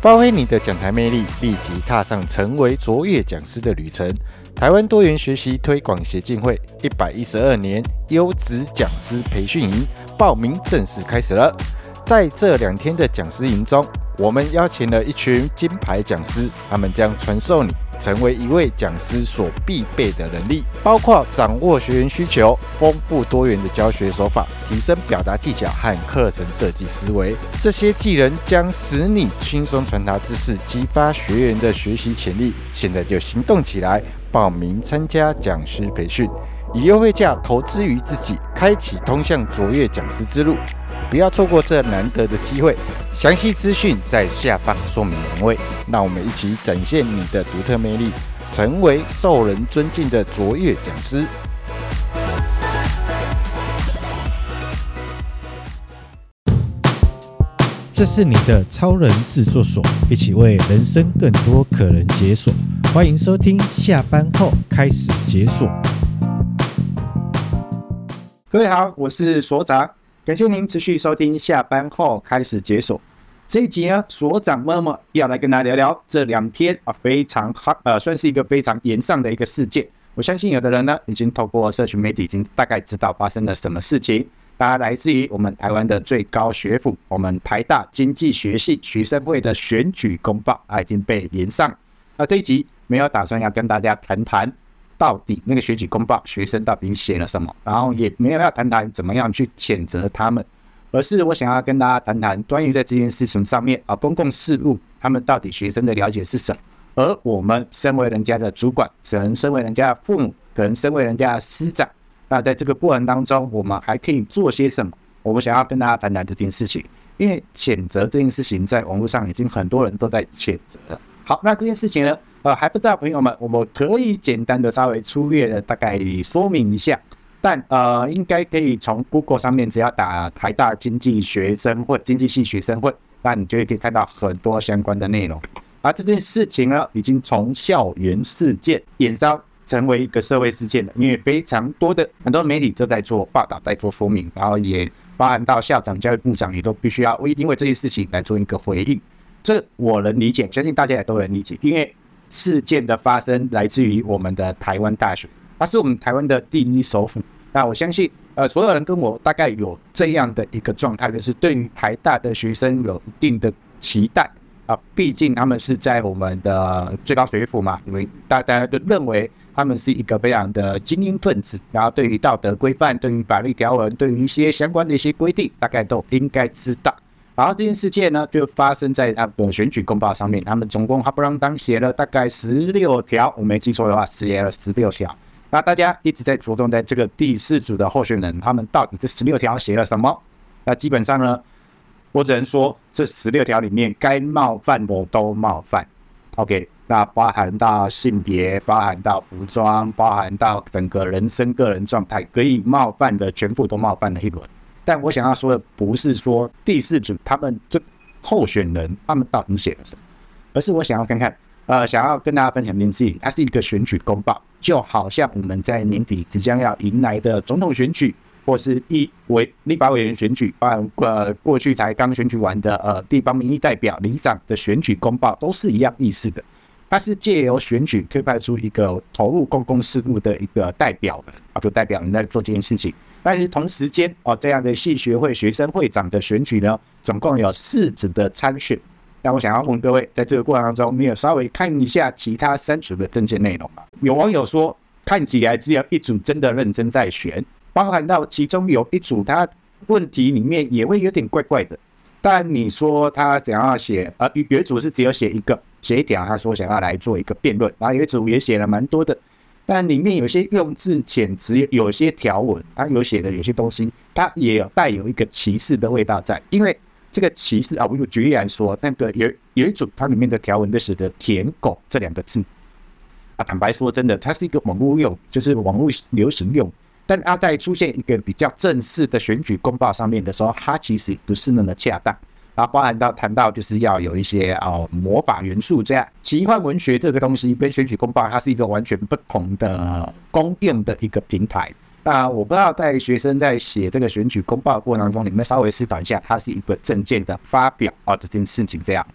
发挥你的讲台魅力，立即踏上成为卓越讲师的旅程。台湾多元学习推广协进会一百一十二年优质讲师培训营报名正式开始了。在这两天的讲师营中，我们邀请了一群金牌讲师，他们将传授你成为一位讲师所必备的能力，包括掌握学员需求、丰富多元的教学手法、提升表达技巧和课程设计思维。这些技能将使你轻松传达知识，激发学员的学习潜力。现在就行动起来，报名参加讲师培训。以优惠价投资于自己，开启通向卓越讲师之路，不要错过这难得的机会。详细资讯在下方说明栏位。让我们一起展现你的独特魅力，成为受人尊敬的卓越讲师。这是你的超人制作所，一起为人生更多可能解锁。欢迎收听，下班后开始解锁。各位好，我是所长，感谢您持续收听。下班后开始解锁这一集呢，所长妈妈要来跟大家聊聊这两天啊非常好，呃，算是一个非常炎上的一个事件。我相信有的人呢已经透过社群媒体已经大概知道发生了什么事情。大家来自于我们台湾的最高学府，我们台大经济学系学生会的选举公报啊已经被炎上。那这一集没有打算要跟大家谈谈。到底那个选举公报学生到底写了什么？然后也没有要谈谈怎么样去谴责他们，而是我想要跟大家谈谈关于在这件事情上面啊，公共事务他们到底学生的了解是什么？而我们身为人家的主管，可能身为人家的父母，可能身为人家的师长，那在这个过程当中，我们还可以做些什么？我们想要跟大家谈谈这件事情，因为谴责这件事情在网络上已经很多人都在谴责了。好，那这件事情呢？呃，还不知道朋友们，我们可以简单的稍微粗略的大概说明一下，但呃，应该可以从 Google 上面只要打台大经济学生会、经济系学生会，那你就可以看到很多相关的内容。而这件事情呢，已经从校园事件演烧成为一个社会事件了，因为非常多的很多媒体都在做报道，在做说明，然后也包含到校长、教育部长也都必须要为因为这件事情来做一个回应。这我能理解，相信大家也都能理解，因为。事件的发生来自于我们的台湾大学，它是我们台湾的第一首府。那我相信，呃，所有人跟我大概有这样的一个状态，就是对于台大的学生有一定的期待啊。毕竟他们是在我们的最高学府嘛，因为大家都认为他们是一个非常的精英分子，然后对于道德规范、对于法律条文、对于一些相关的一些规定，大概都应该知道。然后这件事件呢，就发生在他的选举公报上面。他们总共哈不啷当写了大概十六条，我没记错的话，写了十六条。那大家一直在着重在这个第四组的候选人，他们到底这十六条写了什么？那基本上呢，我只能说这十六条里面该冒犯的都冒犯。OK，那包含到性别，包含到服装，包含到整个人生个人状态，可以冒犯的全部都冒犯了一轮。但我想要说的不是说第四组他们这候选人他们到底写了什么，而是我想要看看，呃，想要跟大家分享一件事情，它是一个选举公报，就好像我们在年底即将要迎来的总统选举，或是一委立法委员选举，啊，呃，过去才刚选举完的呃地方民意代表、里长的选举公报，都是一样意思的。它是借由选举推派出一个投入公共事务的一个代表啊，就代表你在做这件事情。但是同时间哦，这样的系学会学生会长的选举呢，总共有四组的参选。那我想要问各位，在这个过程当中，你有稍微看一下其他三组的政见内容吗？有网友说，看起来只有一组真的认真在选，包含到其中有一组，他问题里面也会有点怪怪的。但你说他想要写，呃，有一组是只有写一个写一条，他说想要来做一个辩论，然后有一组也写了蛮多的。但里面有些用字遣词，有些条文，它有写的有些东西，它也有带有一个歧视的味道在。因为这个歧视啊，我举例来说，那个有有一组它里面的条文就写的“舔狗”这两个字啊。坦白说，真的，它是一个网络用，就是网络流行用。但它在出现一个比较正式的选举公报上面的时候，它其实不是那么恰当。然后包含到谈到就是要有一些哦魔法元素这样，奇幻文学这个东西跟选举公报它是一个完全不同的公用的一个平台。那我不知道在学生在写这个选举公报的过程当中，你们稍微思考一下，它是一个证件的发表啊这件事情这样。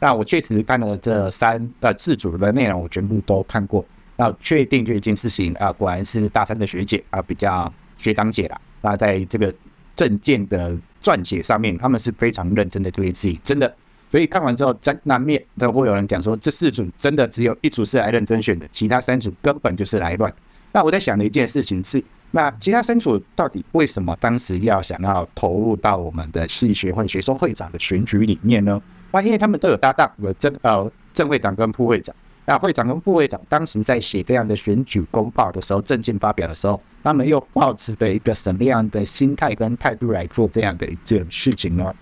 那我确实看了这三呃四组的内容，我全部都看过。那确定这一件事情啊，果然是大三的学姐啊，比较学长姐啦。那在这个政见的撰写上面，他们是非常认真的做一次，真的。所以看完之后，在那面都会有人讲说，这四组真的只有一组是来认真选的，其他三组根本就是来乱。那我在想的一件事情是，那其他三组到底为什么当时要想要投入到我们的系学会学生会长的选举里面呢？那因为他们都有搭档，有正呃正会长跟副会长。那会长跟副会长当时在写这样的选举公报的时候，政见发表的时候，他们又抱持的一个什么样的心态跟态度来做这样的一件事情呢？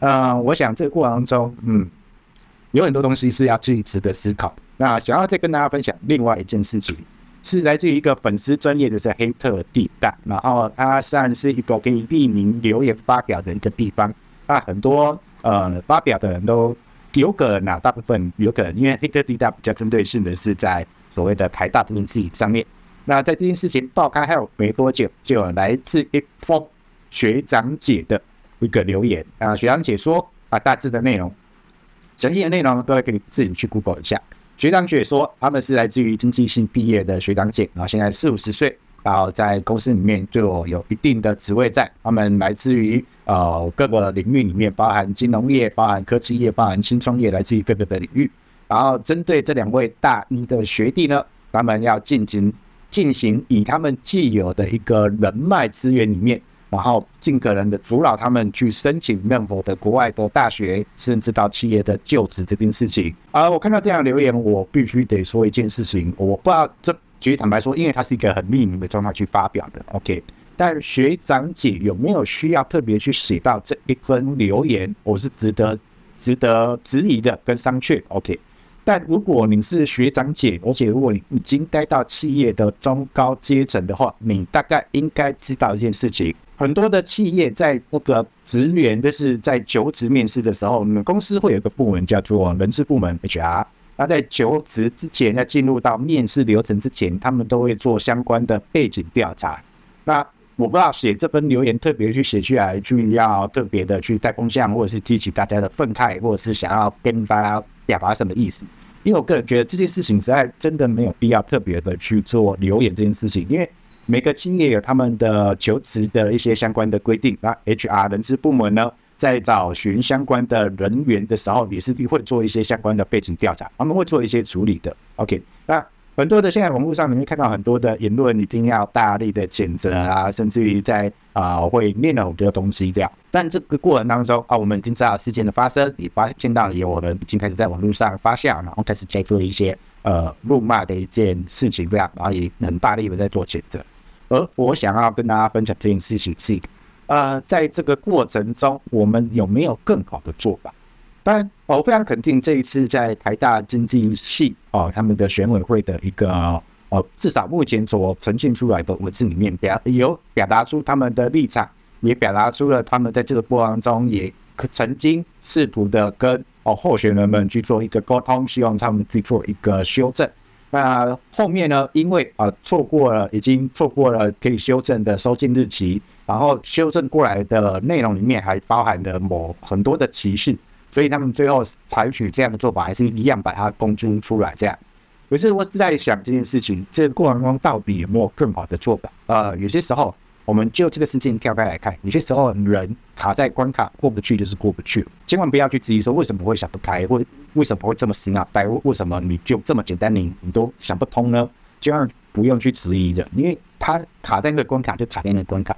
呃，我想这个过程中，嗯，有很多东西是要去值得思考。那想要再跟大家分享另外一件事情，是来自于一个粉丝专业的是黑特地带，然后它算是一个可以匿名留言发表的一个地方。那很多呃发表的人都。有可能啊，大部分有可能，因为黑特地带比较针对性的是在所谓的台大这件事情上面。那在这件事情爆开后没多久，就有来自一封学长姐的一个留言啊，学长姐说啊，大致的内容，详细的内容都会给自己去 Google 一下。学长姐说，他们是来自于经济系毕业的学长姐，然后现在四五十岁。然后在公司里面就有一定的职位在，他们来自于呃各个领域里面，包含金融业、包含科技业、包含新创业，来自于各个的领域。然后针对这两位大一的学弟呢，他们要进行进行以他们既有的一个人脉资源里面，然后尽可能的阻扰他们去申请任何的国外的大学，甚至到企业的就职这件事情。而我看到这样留言，我必须得说一件事情，我不知道这。其实坦白说，因为它是一个很匿名的状态去发表的，OK。但学长姐有没有需要特别去写到这一份留言，我是值得值得质疑的跟商榷，OK。但如果你是学长姐，而且如果你已经待到企业的中高阶层的话，你大概应该知道一件事情：很多的企业在那个职员就是在求职面试的时候，你们公司会有一个部门叫做人事部门 HR。那在求职之前，要进入到面试流程之前，他们都会做相关的背景调查。那我不知道写这份留言特别去写出来，去要特别的去带风向，或者是激起大家的愤慨，或者是想要跟大家表达什么意思？因为我个人觉得这件事情实在真的没有必要特别的去做留言这件事情，因为每个企业有他们的求职的一些相关的规定。那 HR 人事部门呢？在找寻相关的人员的时候，也是会做一些相关的背景调查，他们会做一些处理的。OK，那很多的现在网络上你会看到很多的言论，一定要大力的谴责啊，甚至于在啊、会念了很多东西这样。但这个过程当中啊，我们已经知道事件的发生，也发现到有人已经开始在网络上发酵，然后开始在做一些呃辱骂的一件事情这样，然后也很大力的在做谴责。而我想要跟大家分享这件事情是。呃，在这个过程中，我们有没有更好的做法？当然，我非常肯定这一次在台大经济系哦，他们的选委会的一个哦，至少目前所呈现出来的文字里面表有表达出他们的立场，也表达出了他们在这个过程中也曾经试图的跟哦候选人们去做一个沟通，希望他们去做一个修正。那后面呢，因为啊错过了，已经错过了可以修正的收件日期。然后修正过来的内容里面还包含了某很多的歧视，所以他们最后采取这样的做法，还是一样把它公诸出来。这样，可是我是在想这件事情，这个过程中到底有没有更好的做法？呃，有些时候我们就这个事情跳开来看，有些时候人卡在关卡过不去就是过不去，千万不要去质疑说为什么会想不开，或为什么会这么死脑袋，为什么你就这么简单你你都想不通呢？就要不用去质疑的，因为他卡在那个关卡就卡在那个关卡。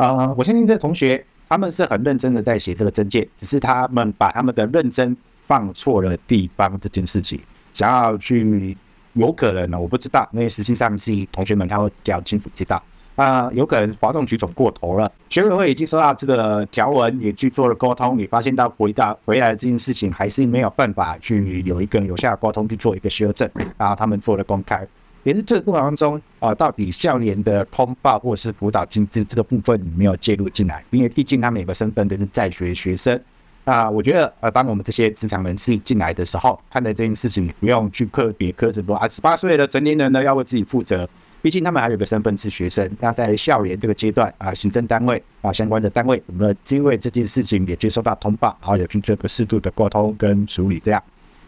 啊、我相信这同学他们是很认真的在写这个证件，只是他们把他们的认真放错了地方这件事情，想要去有可能呢，我不知道，因为实际上是同学们他会比较清楚知道啊、有可能哗众取宠过头了。学委会已经收到这个条文，也去做了沟通，也发现到回到回来的这件事情还是没有办法去有一个有效的沟通去做一个修正，然后他们做了公开。也是这个过程当中啊，到底校园的通报或是辅导机制这个部分没有介入进来，因为毕竟他们有个身份都是在学学生啊。我觉得呃，当我们这些职场人士进来的时候，看待这件事情，不用去特别苛责说啊，十八岁的成年人呢要为自己负责。毕竟他们还有个身份是学生，那在校园这个阶段啊，行政单位啊相关的单位，我们因为这件事情也接收到通报，然后有去做个适度的沟通跟处理这样。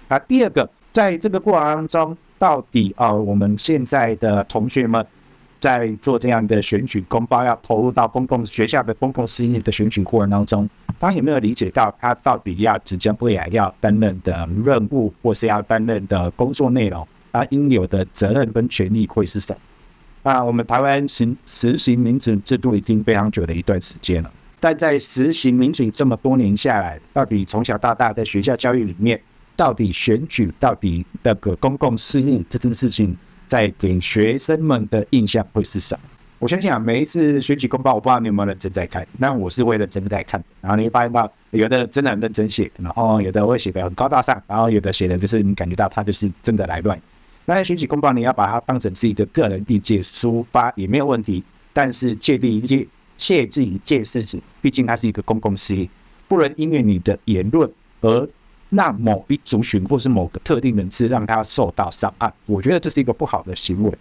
啊，第二个，在这个过程当中，到底啊，我们现在的同学们在做这样的选举公报，要投入到公共学校的公共事业的选举过程当中，他有没有理解到他到底要即将未来要担任的任务，或是要担任的工作内容，他应有的责任跟权利会是什么？啊，我们台湾行实行民主制度已经非常久的一段时间了，但在实行民主这么多年下来，到底从小到大在学校教育里面，到底选举，到底那个公共事务这件事情，在给学生们的印象会是什么？我相信啊，每一次选举公报，我不知道你有没有认真在看，那我是为了真的在看。然后你会发现到，有的真的很认真写，然后有的会写得很高大上，然后有的写的就是你感觉到他就是真的来乱。那选举公报，你要把它当成是一个个人意见抒发也没有问题，但是切记一件，切记一件事情，毕竟它是一个公共事业，不能因为你的言论而那某一族群或是某个特定人士让他受到伤害。我觉得这是一个不好的行为。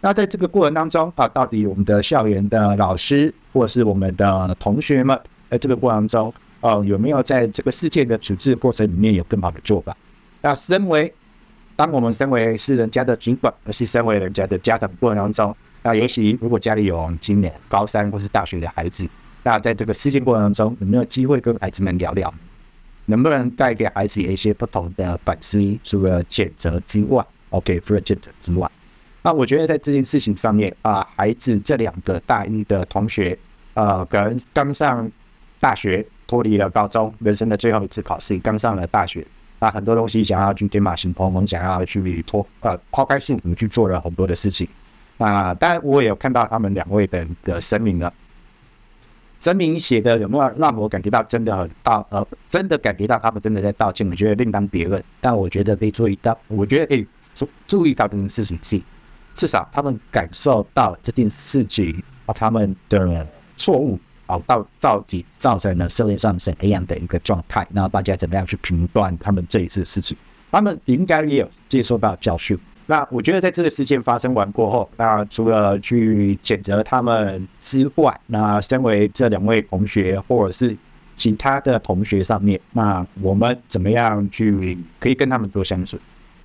那在这个过程当中啊，到底我们的校园的老师或是我们的同学们，在这个过程中，呃，有没有在这个事件的处置过程里面有更好的做法？那身为当我们身为是人家的主管，而是身为人家的家长过程当中，那尤其如果家里有今年高三或是大学的孩子，那在这个事件过程当中，有没有机会跟孩子们聊聊？能不能带给孩子一些不同的反思？除了谴责之外，OK，除了谴责之外，那我觉得在这件事情上面啊，孩子这两个大一的同学，呃，可能刚上大学，脱离了高中，人生的最后一次考试，刚上了大学。那很多东西想要去天马行空，我们想要去脱呃抛开束缚去做了很多的事情。那当然我也有看到他们两位的的声明了，声明写的有没有让我感觉到真的很道呃真的感觉到他们真的在道歉？我觉得另当别论。但我觉得可以注意到，我觉得可以注注意到这件事情是，至少他们感受到这件事情啊他们的错误。好，到到底造成了社会上什么样的一个状态？那大家怎么样去评断他们这一次事情？他们应该也有接受到教训。那我觉得在这个事件发生完过后，那除了去谴责他们之外，那身为这两位同学或者是其他的同学上面，那我们怎么样去可以跟他们做相处？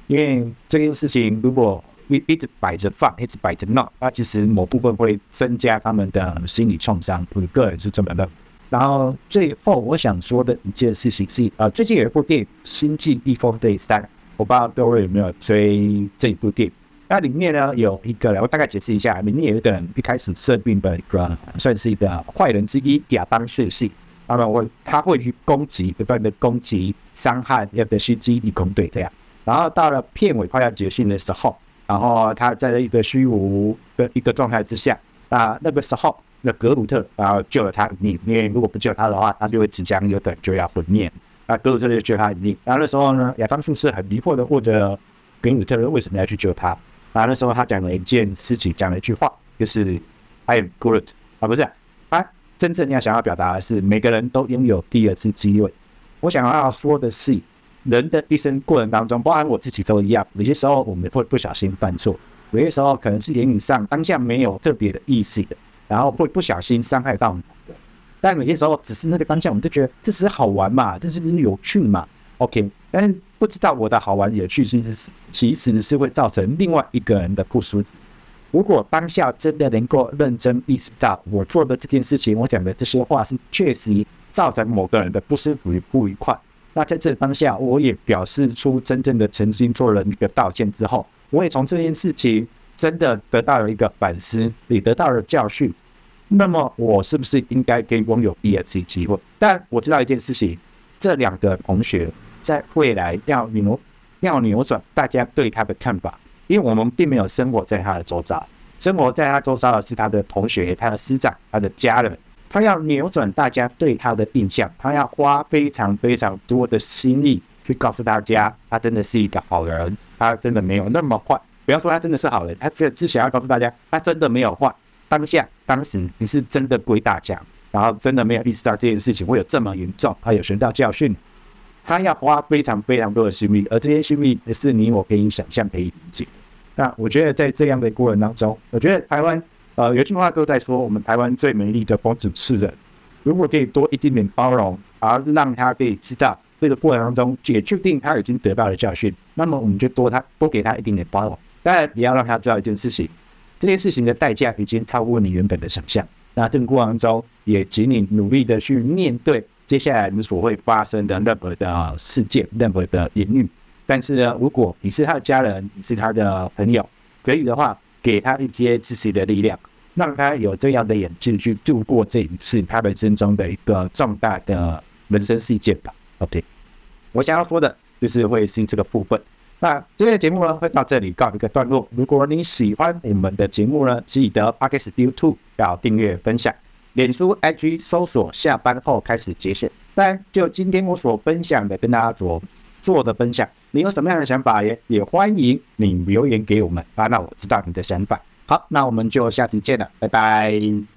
因为这件事情如果一一直摆着放，一直摆着闹，那其实某部分会增加他们的心理创伤。我个人是这么认。然后最后我想说的一件事情是，呃，最近有一部电影《星际异攻队三》，我不知道各位有没有追这一部电影？那里面呢有一个，我大概解释一下，里面有一个人一开始设定的一个算是一个坏人之一亚当逊士，那么我他会去攻击，不断的攻击、伤害那个星际异攻队这样。然后到了片尾快要结束的时候。然后他在一个虚无的一个状态之下，啊，那个时候，那格鲁特然后救了他一命，因为如果不救他的话，他就会即将有可能就要毁灭。啊，格鲁特就救他一命。然后那时候呢，亚当是很迷惑的，或者格鲁特为什么要去救他？然后那时候他讲了一件事情，讲了一句话，就是 “I am Groot” 啊，不是，他真正要想要表达的是，每个人都拥有第二次机会。我想要说的是。人的一生过程当中，包含我自己都一样。有些时候我们会不小心犯错，有些时候可能是言语上当下没有特别的意识的，然后会不小心伤害到你。但有些时候只是那个当下，我们就觉得这是好玩嘛，这是有趣嘛，OK。但是不知道我的好玩有趣，其实是其实是会造成另外一个人的不舒服。如果当下真的能够认真意识到我做的这件事情，我讲的这些话是确实造成某个人的不舒服与不愉快。那在这当下，我也表示出真正的诚心，做了一个道歉之后，我也从这件事情真的得到了一个反思，也得到了教训。那么，我是不是应该给网友第二次机会？但我知道一件事情，这两个同学在未来要扭要扭转大家对他的看法，因为我们并没有生活在他的周遭，生活在他周遭的是他的同学、他的师长、他的家人。他要扭转大家对他的印象，他要花非常非常多的心力去告诉大家，他真的是一个好人，他真的没有那么坏。不要说他真的是好人，他只只想要告诉大家，他真的没有坏。当下当时你是真的归大奖，然后真的没有意识到这件事情会有这么严重，他有学到教训。他要花非常非常多的心力，而这些心力也是你我可以想象可以理解。那我觉得在这样的过程当中，我觉得台湾呃有句话都在说，我们台湾最美丽的风景是人。如果可以多一点点包容，而让他可以知道这个过程当中也确定他已经得到了教训，那么我们就多他多给他一点点包容。当然也要让他知道一件事情，这件事情的代价已经超过你原本的想象。那这个过程中也请你努力的去面对接下来你所会发生的任何的事件、任何的言语。但是呢，如果你是他的家人，你是他的朋友，可以的话，给他一些支持的力量。让他有这样的眼镜去度过这一次他人生中的一个重大的人生事件吧。OK，我想要说的就是会是这个部分。那今天的节目呢，会到这里告一个段落。如果你喜欢我们的节目呢，记得 p o c a s t YouTube 要订阅分享，脸书 IG 搜索下班后开始节选。但就今天我所分享的，跟大家所做的分享，你有什么样的想法也也欢迎你留言给我们啊，让我知道你的想法。好，那我们就下次见了，拜拜。